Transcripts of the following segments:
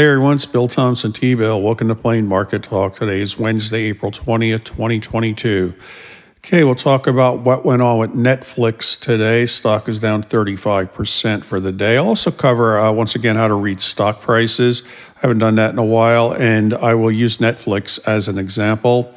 Hey everyone, it's Bill Thompson, T Bill. Welcome to Plain Market Talk. Today is Wednesday, April 20th, 2022. Okay, we'll talk about what went on with Netflix today. Stock is down 35% for the day. I'll also cover, uh, once again, how to read stock prices. I haven't done that in a while, and I will use Netflix as an example.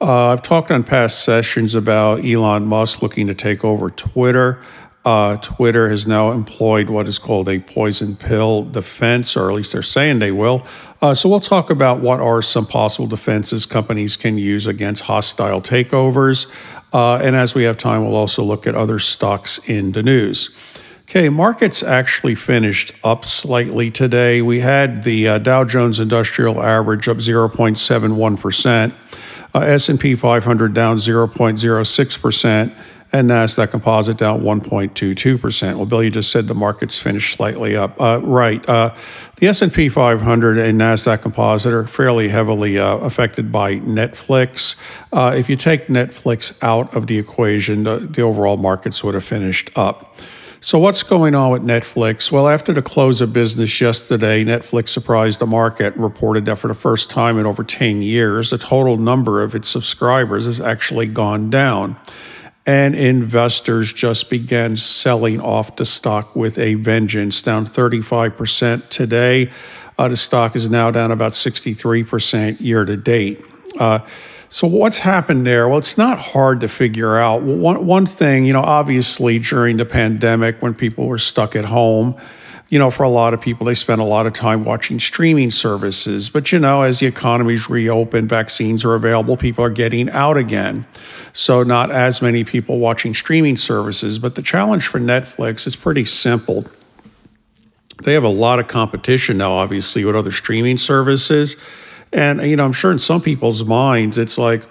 Uh, I've talked on past sessions about Elon Musk looking to take over Twitter. Uh, Twitter has now employed what is called a poison pill defense, or at least they're saying they will. Uh, so we'll talk about what are some possible defenses companies can use against hostile takeovers. Uh, and as we have time, we'll also look at other stocks in the news. Okay, markets actually finished up slightly today. We had the uh, Dow Jones Industrial Average up 0.71%, uh, S&P 500 down 0.06%, and Nasdaq Composite down 1.22%. Well, Bill, you just said the markets finished slightly up. Uh, right. Uh, the S&P 500 and Nasdaq Composite are fairly heavily uh, affected by Netflix. Uh, if you take Netflix out of the equation, the, the overall markets would have finished up. So, what's going on with Netflix? Well, after the close of business yesterday, Netflix surprised the market and reported that for the first time in over 10 years, the total number of its subscribers has actually gone down and investors just began selling off the stock with a vengeance, down 35% today. Uh, the stock is now down about 63% year to date. Uh, so what's happened there? Well, it's not hard to figure out. One one thing, you know, obviously during the pandemic when people were stuck at home, you know, for a lot of people, they spend a lot of time watching streaming services. But, you know, as the economies reopen, vaccines are available, people are getting out again. So, not as many people watching streaming services. But the challenge for Netflix is pretty simple. They have a lot of competition now, obviously, with other streaming services. And, you know, I'm sure in some people's minds, it's like,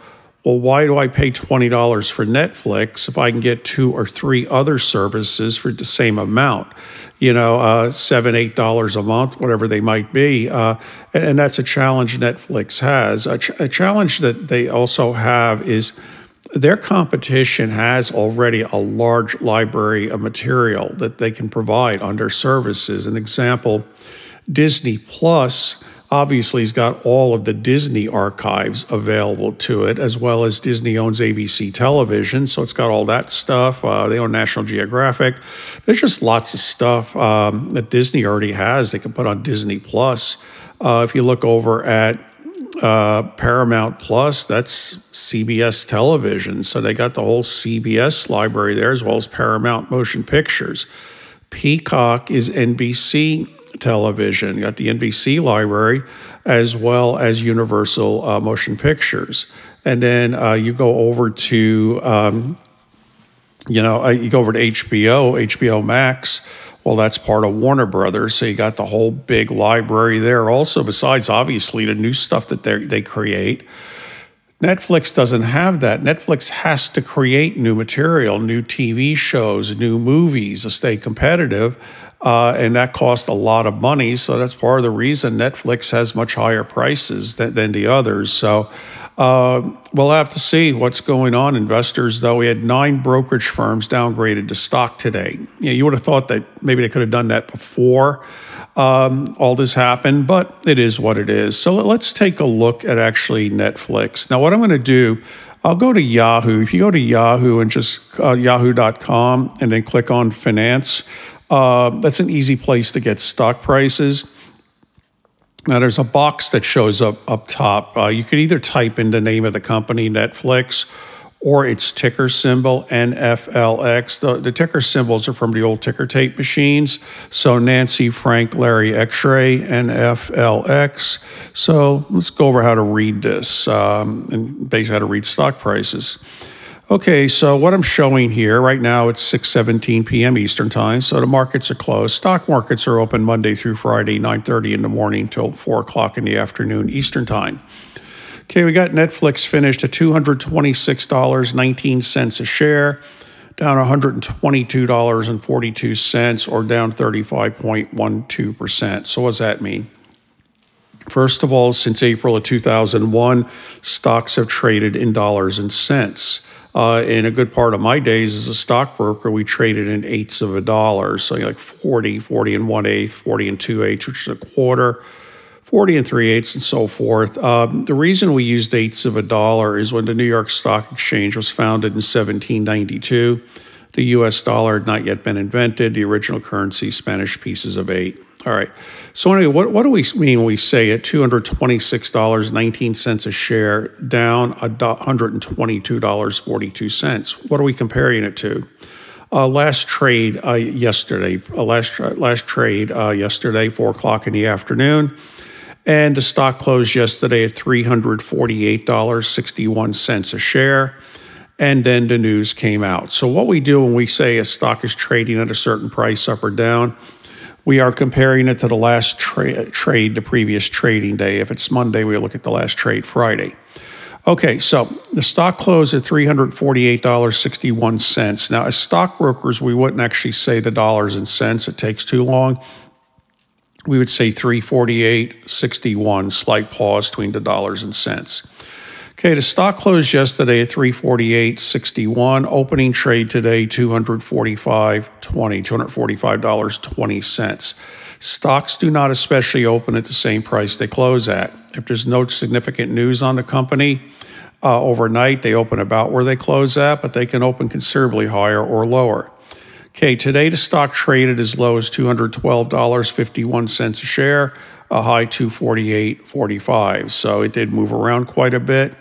well, why do I pay $20 for Netflix if I can get two or three other services for the same amount? You know, uh, seven, eight dollars a month, whatever they might be. Uh, and, and, that's a challenge Netflix has. A, ch- a challenge that they also have is their competition has already a large library of material that they can provide under services. An example Disney Plus obviously has got all of the Disney archives available to it, as well as Disney owns ABC television. So it's got all that stuff. Uh, they own National Geographic. There's just lots of stuff um, that Disney already has. They can put on Disney Plus. Uh, if you look over at uh, Paramount Plus, that's CBS television. So they got the whole CBS library there, as well as Paramount Motion Pictures. Peacock is NBC television. You got the NBC library as well as Universal uh, Motion Pictures. And then uh, you go over to, um, you know, uh, you go over to HBO, HBO Max. Well, that's part of Warner Brothers. So you got the whole big library there also, besides obviously the new stuff that they create. Netflix doesn't have that. Netflix has to create new material, new TV shows, new movies to stay competitive. Uh, and that costs a lot of money. So that's part of the reason Netflix has much higher prices than, than the others. So uh, we'll have to see what's going on. Investors, though, we had nine brokerage firms downgraded to stock today. You, know, you would have thought that maybe they could have done that before um, all this happened, but it is what it is. So let's take a look at actually Netflix. Now, what I'm going to do. I'll go to Yahoo. If you go to Yahoo and just uh, yahoo.com and then click on finance, uh, that's an easy place to get stock prices. Now, there's a box that shows up up top. Uh, you can either type in the name of the company, Netflix, or its ticker symbol, NFLX. The, the ticker symbols are from the old ticker tape machines. So, Nancy, Frank, Larry, X ray, NFLX. So, let's go over how to read this um, and basically how to read stock prices. Okay, so what I'm showing here right now, it's 6:17 p.m. Eastern Time, so the markets are closed. Stock markets are open Monday through Friday, 9:30 in the morning till 4 o'clock in the afternoon Eastern Time. Okay, we got Netflix finished at $226.19 a share, down $122.42, or down 35.12%. So, what does that mean? First of all, since April of 2001, stocks have traded in dollars and cents. Uh, in a good part of my days as a stockbroker, we traded in eighths of a dollar. So like 40, 40 and one eighth, 40 and two eighths, which is a quarter, 40 and three eighths, and so forth. Um, the reason we used eighths of a dollar is when the New York Stock Exchange was founded in 1792. The US dollar had not yet been invented, the original currency, Spanish pieces of eight. All right. So anyway, what, what do we mean when we say at $226.19 a share, down $122.42? What are we comparing it to? Uh, last trade uh, yesterday, uh, last last trade uh, yesterday, four o'clock in the afternoon, and the stock closed yesterday at three hundred forty-eight dollars sixty-one cents a share, and then the news came out. So what we do when we say a stock is trading at a certain price up or down, we are comparing it to the last tra- trade, the previous trading day. If it's Monday, we look at the last trade Friday. Okay, so the stock closed at $348.61. Now, as stockbrokers, we wouldn't actually say the dollars and cents, it takes too long. We would say 348.61, slight pause between the dollars and cents. Okay, the stock closed yesterday at 348.61. Opening trade today, 245.20, $245.20. Stocks do not especially open at the same price they close at. If there's no significant news on the company, uh, overnight they open about where they close at, but they can open considerably higher or lower. Okay, today the stock traded as low as $212.51 a share a high 248.45. So it did move around quite a bit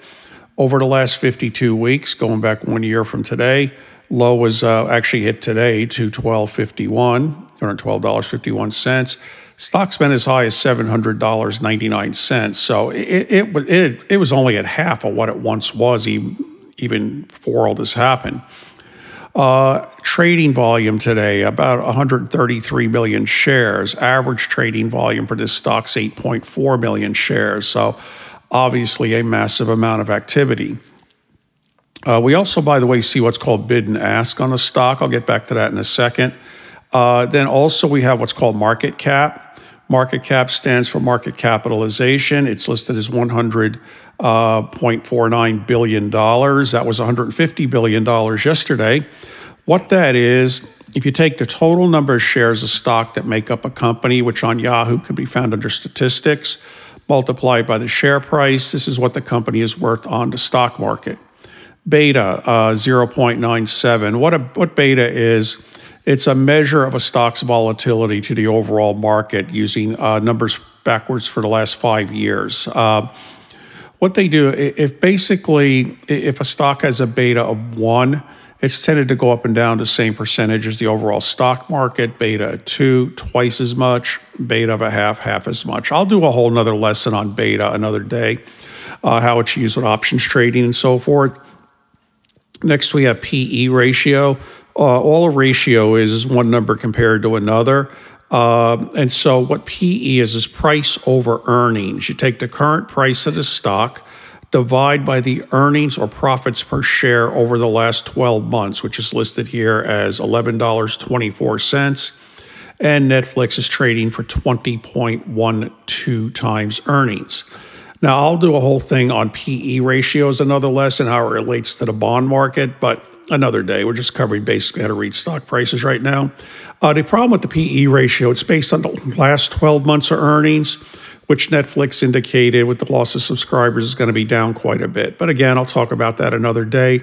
over the last 52 weeks, going back one year from today. Low was uh, actually hit today to 12.51, $112.51. Stock's been as high as $700.99. So it, it, it, it was only at half of what it once was, even, even before all this happened. Uh, trading volume today, about 133 million shares. Average trading volume for this stock's 8.4 million shares. So, obviously, a massive amount of activity. Uh, we also, by the way, see what's called bid and ask on a stock. I'll get back to that in a second. Uh, then also, we have what's called market cap. Market cap stands for market capitalization. It's listed as 100 uh, $0.49 billion. That was $150 billion yesterday. What that is, if you take the total number of shares of stock that make up a company, which on Yahoo can be found under statistics, multiplied by the share price, this is what the company is worth on the stock market. Beta, uh, 0.97. What, a, what beta is, it's a measure of a stock's volatility to the overall market using uh, numbers backwards for the last five years. Uh, what they do, if basically, if a stock has a beta of one, it's tended to go up and down the same percentage as the overall stock market. Beta two, twice as much. Beta of a half, half as much. I'll do a whole nother lesson on beta another day, uh, how it's used with options trading and so forth. Next, we have PE ratio. Uh, all a ratio is is one number compared to another. Uh, and so, what PE is, is price over earnings. You take the current price of the stock, divide by the earnings or profits per share over the last 12 months, which is listed here as $11.24. And Netflix is trading for 20.12 times earnings. Now, I'll do a whole thing on PE ratios, another lesson, how it relates to the bond market, but another day. We're just covering basically how to read stock prices right now. Uh, the problem with the PE ratio, it's based on the last 12 months of earnings, which Netflix indicated with the loss of subscribers is going to be down quite a bit. But again, I'll talk about that another day.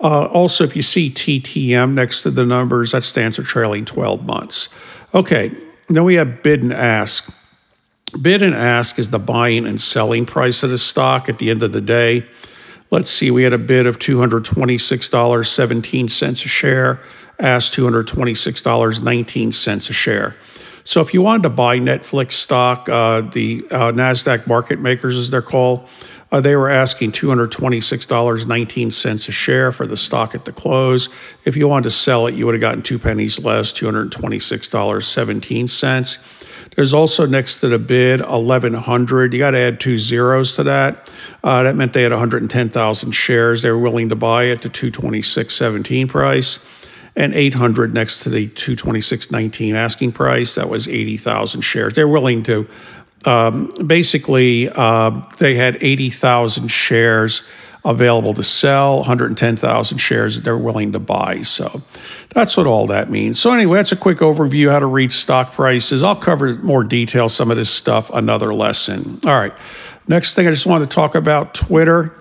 Uh, also, if you see TTM next to the numbers, that stands for trailing 12 months. Okay, then we have bid and ask. Bid and ask is the buying and selling price of the stock at the end of the day. Let's see, we had a bid of $226.17 a share, asked $226.19 a share. So if you wanted to buy Netflix stock, uh, the uh, NASDAQ market makers, as they're called, Uh, they were asking $226.19 a share for the stock at the close. If you wanted to sell it, you would have gotten two pennies less, $226.17. There's also next to the bid 1100. You got to add two zeros to that. Uh, that meant they had 110,000 shares. They were willing to buy at the 226.17 price and 800 next to the 226.19 asking price. That was 80,000 shares. They're willing to um, basically uh, they had 80,000 shares available to sell, 110,000 shares that they're willing to buy. So that's what all that means. So anyway, that's a quick overview how to read stock prices. I'll cover more detail some of this stuff another lesson. All right. Next thing I just want to talk about Twitter.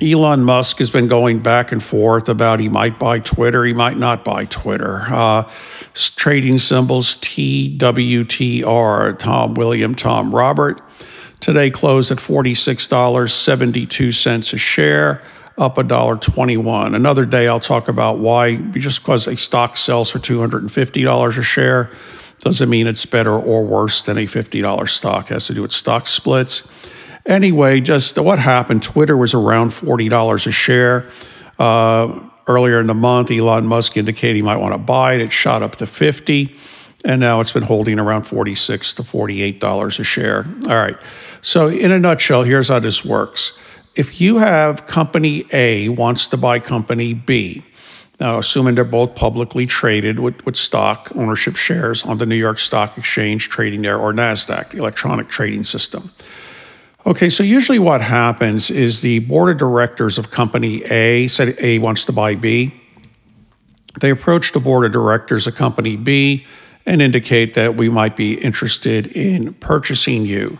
Elon Musk has been going back and forth about he might buy Twitter, he might not buy Twitter. Uh, trading symbols TWTR, Tom William Tom Robert. Today closed at $46.72 a share, up $1.21. Another day I'll talk about why, just because a stock sells for $250 a share doesn't mean it's better or worse than a $50 stock. It has to do with stock splits. Anyway, just what happened Twitter was around $40 a share. Uh, earlier in the month, Elon Musk indicated he might want to buy it. It shot up to 50 and now it's been holding around 46 to $48 a share. All right. So in a nutshell, here's how this works. If you have company A wants to buy company B, now assuming they're both publicly traded with, with stock ownership shares on the New York Stock Exchange trading there or NASDAQ, electronic trading system. Okay, so usually what happens is the board of directors of company A said A wants to buy B. They approach the board of directors of company B and indicate that we might be interested in purchasing you.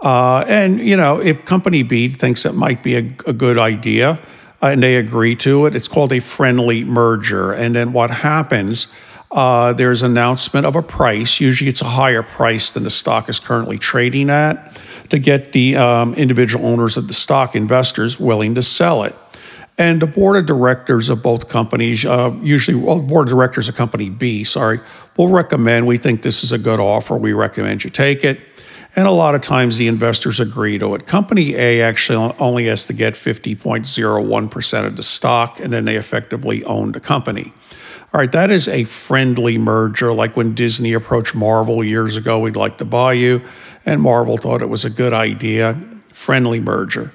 Uh, and, you know, if company B thinks it might be a, a good idea uh, and they agree to it, it's called a friendly merger. And then what happens? Uh, there's announcement of a price. Usually, it's a higher price than the stock is currently trading at to get the um, individual owners of the stock investors willing to sell it. And the board of directors of both companies, uh, usually, well, board of directors of company B, sorry, will recommend, we think this is a good offer, we recommend you take it. And a lot of times the investors agree to it. Company A actually only has to get 50.01% of the stock, and then they effectively own the company. All right, that is a friendly merger, like when Disney approached Marvel years ago, we'd like to buy you and Marvel thought it was a good idea. Friendly merger.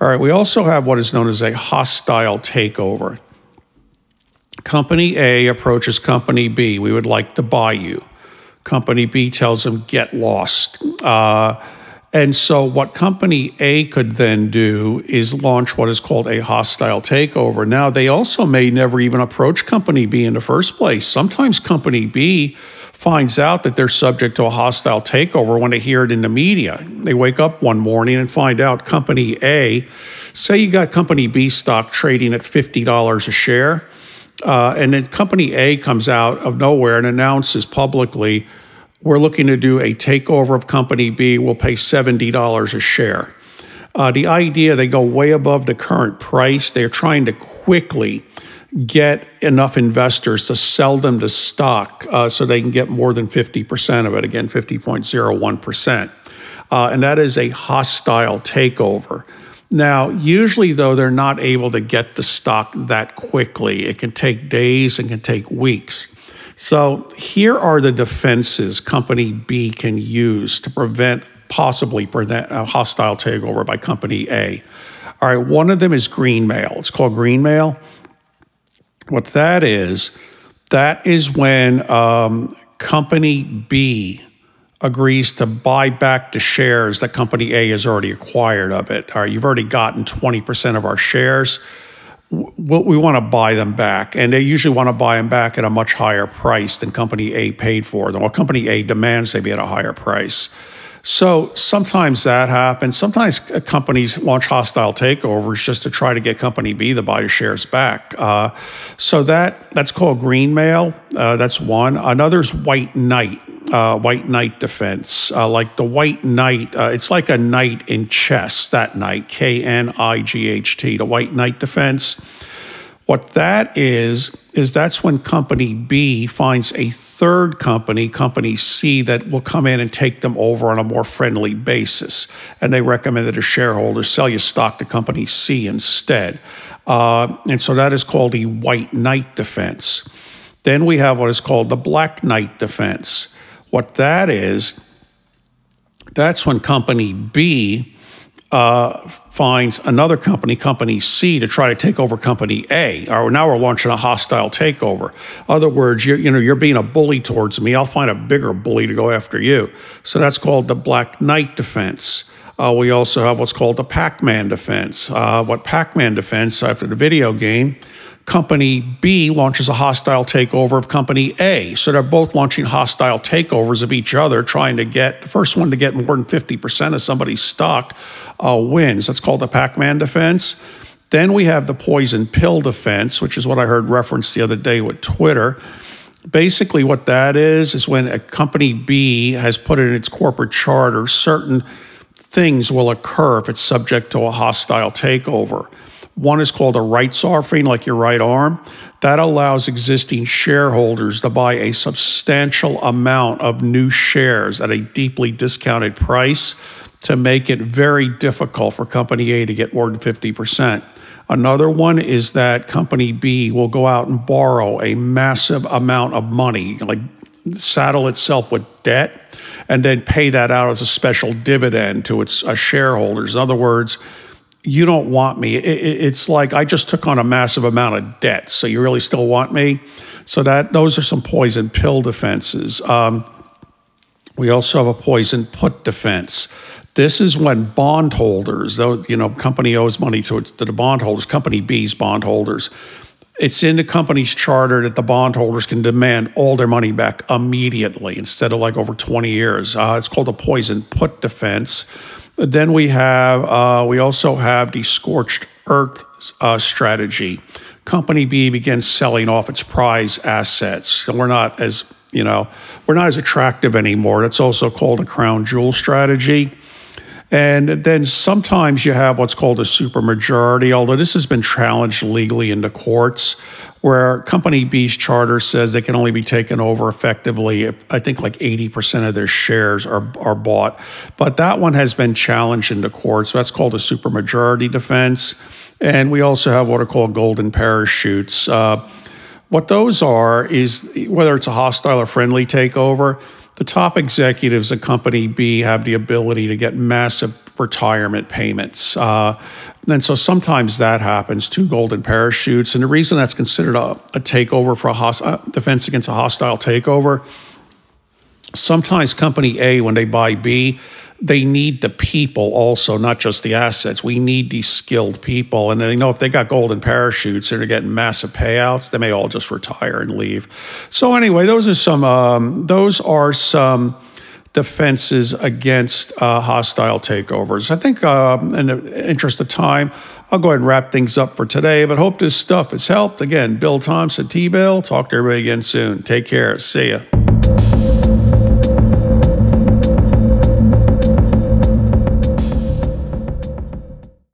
All right, we also have what is known as a hostile takeover. Company A approaches Company B. We would like to buy you. Company B tells them, get lost. Uh, and so, what Company A could then do is launch what is called a hostile takeover. Now, they also may never even approach Company B in the first place. Sometimes Company B finds out that they're subject to a hostile takeover when they hear it in the media. They wake up one morning and find out company A, say you got company B stock trading at $50 a share, uh, and then company A comes out of nowhere and announces publicly, we're looking to do a takeover of company B, we'll pay $70 a share. Uh, the idea they go way above the current price, they're trying to quickly get enough investors to sell them the stock uh, so they can get more than 50% of it, again, 50.01%. Uh, and that is a hostile takeover. Now, usually, though, they're not able to get the stock that quickly. It can take days and can take weeks. So, here are the defenses Company B can use to prevent, possibly prevent a hostile takeover by Company A. All right, one of them is green mail. It's called green mail. What that is, that is when um, company B agrees to buy back the shares that company A has already acquired of it. All right, you've already gotten 20% of our shares. We want to buy them back, and they usually want to buy them back at a much higher price than company A paid for them. Well, company A demands they be at a higher price. So sometimes that happens. Sometimes companies launch hostile takeovers just to try to get company B to buy the shares back. Uh, so that that's called green mail. Uh, that's one. Another is white knight. Uh, white knight defense, uh, like the white knight. Uh, it's like a knight in chess. That knight, K N I G H T, the white knight defense. What that is is that's when company B finds a third company, Company C, that will come in and take them over on a more friendly basis. And they recommend that a shareholder sell your stock to Company C instead. Uh, and so that is called the white knight defense. Then we have what is called the black knight defense. What that is, that's when Company B uh, finds another company, Company C, to try to take over Company A. Or now we're launching a hostile takeover. Other words, you know you're being a bully towards me. I'll find a bigger bully to go after you. So that's called the Black Knight defense. Uh, we also have what's called the Pac-Man defense. Uh, what Pac-Man defense after the video game Company B launches a hostile takeover of Company A. So they're both launching hostile takeovers of each other, trying to get the first one to get more than 50% of somebody's stock uh, wins. That's called the Pac Man defense. Then we have the poison pill defense, which is what I heard referenced the other day with Twitter. Basically, what that is, is when a company B has put in its corporate charter, certain things will occur if it's subject to a hostile takeover. One is called a rights offering, like your right arm. That allows existing shareholders to buy a substantial amount of new shares at a deeply discounted price to make it very difficult for Company A to get more than 50%. Another one is that Company B will go out and borrow a massive amount of money, like saddle itself with debt, and then pay that out as a special dividend to its uh, shareholders. In other words, you don't want me. It, it, it's like I just took on a massive amount of debt, so you really still want me. So that those are some poison pill defenses. Um, we also have a poison put defense. This is when bondholders, though you know, company owes money to, to the bondholders, company B's bondholders. It's in the company's charter that the bondholders can demand all their money back immediately instead of like over 20 years. Uh, it's called a poison put defense. Then we have uh, we also have the scorched earth uh, strategy. Company B begins selling off its prize assets, and we're not as you know we're not as attractive anymore. That's also called a crown jewel strategy. And then sometimes you have what's called a supermajority, although this has been challenged legally in the courts, where Company B's charter says they can only be taken over effectively if I think like 80% of their shares are, are bought. But that one has been challenged in the courts. So that's called a supermajority defense. And we also have what are called golden parachutes. Uh, what those are is whether it's a hostile or friendly takeover, the top executives at Company B have the ability to get massive retirement payments. Uh, and so sometimes that happens, two golden parachutes. And the reason that's considered a, a takeover for a host, uh, defense against a hostile takeover, sometimes Company A, when they buy B, they need the people also, not just the assets. We need these skilled people. And they know if they got golden parachutes and they're getting massive payouts, they may all just retire and leave. So anyway, those are some um, those are some defenses against uh, hostile takeovers. I think uh, in the interest of time, I'll go ahead and wrap things up for today, but hope this stuff has helped. Again, Bill Thompson, T-Bill. Talk to everybody again soon. Take care. See ya.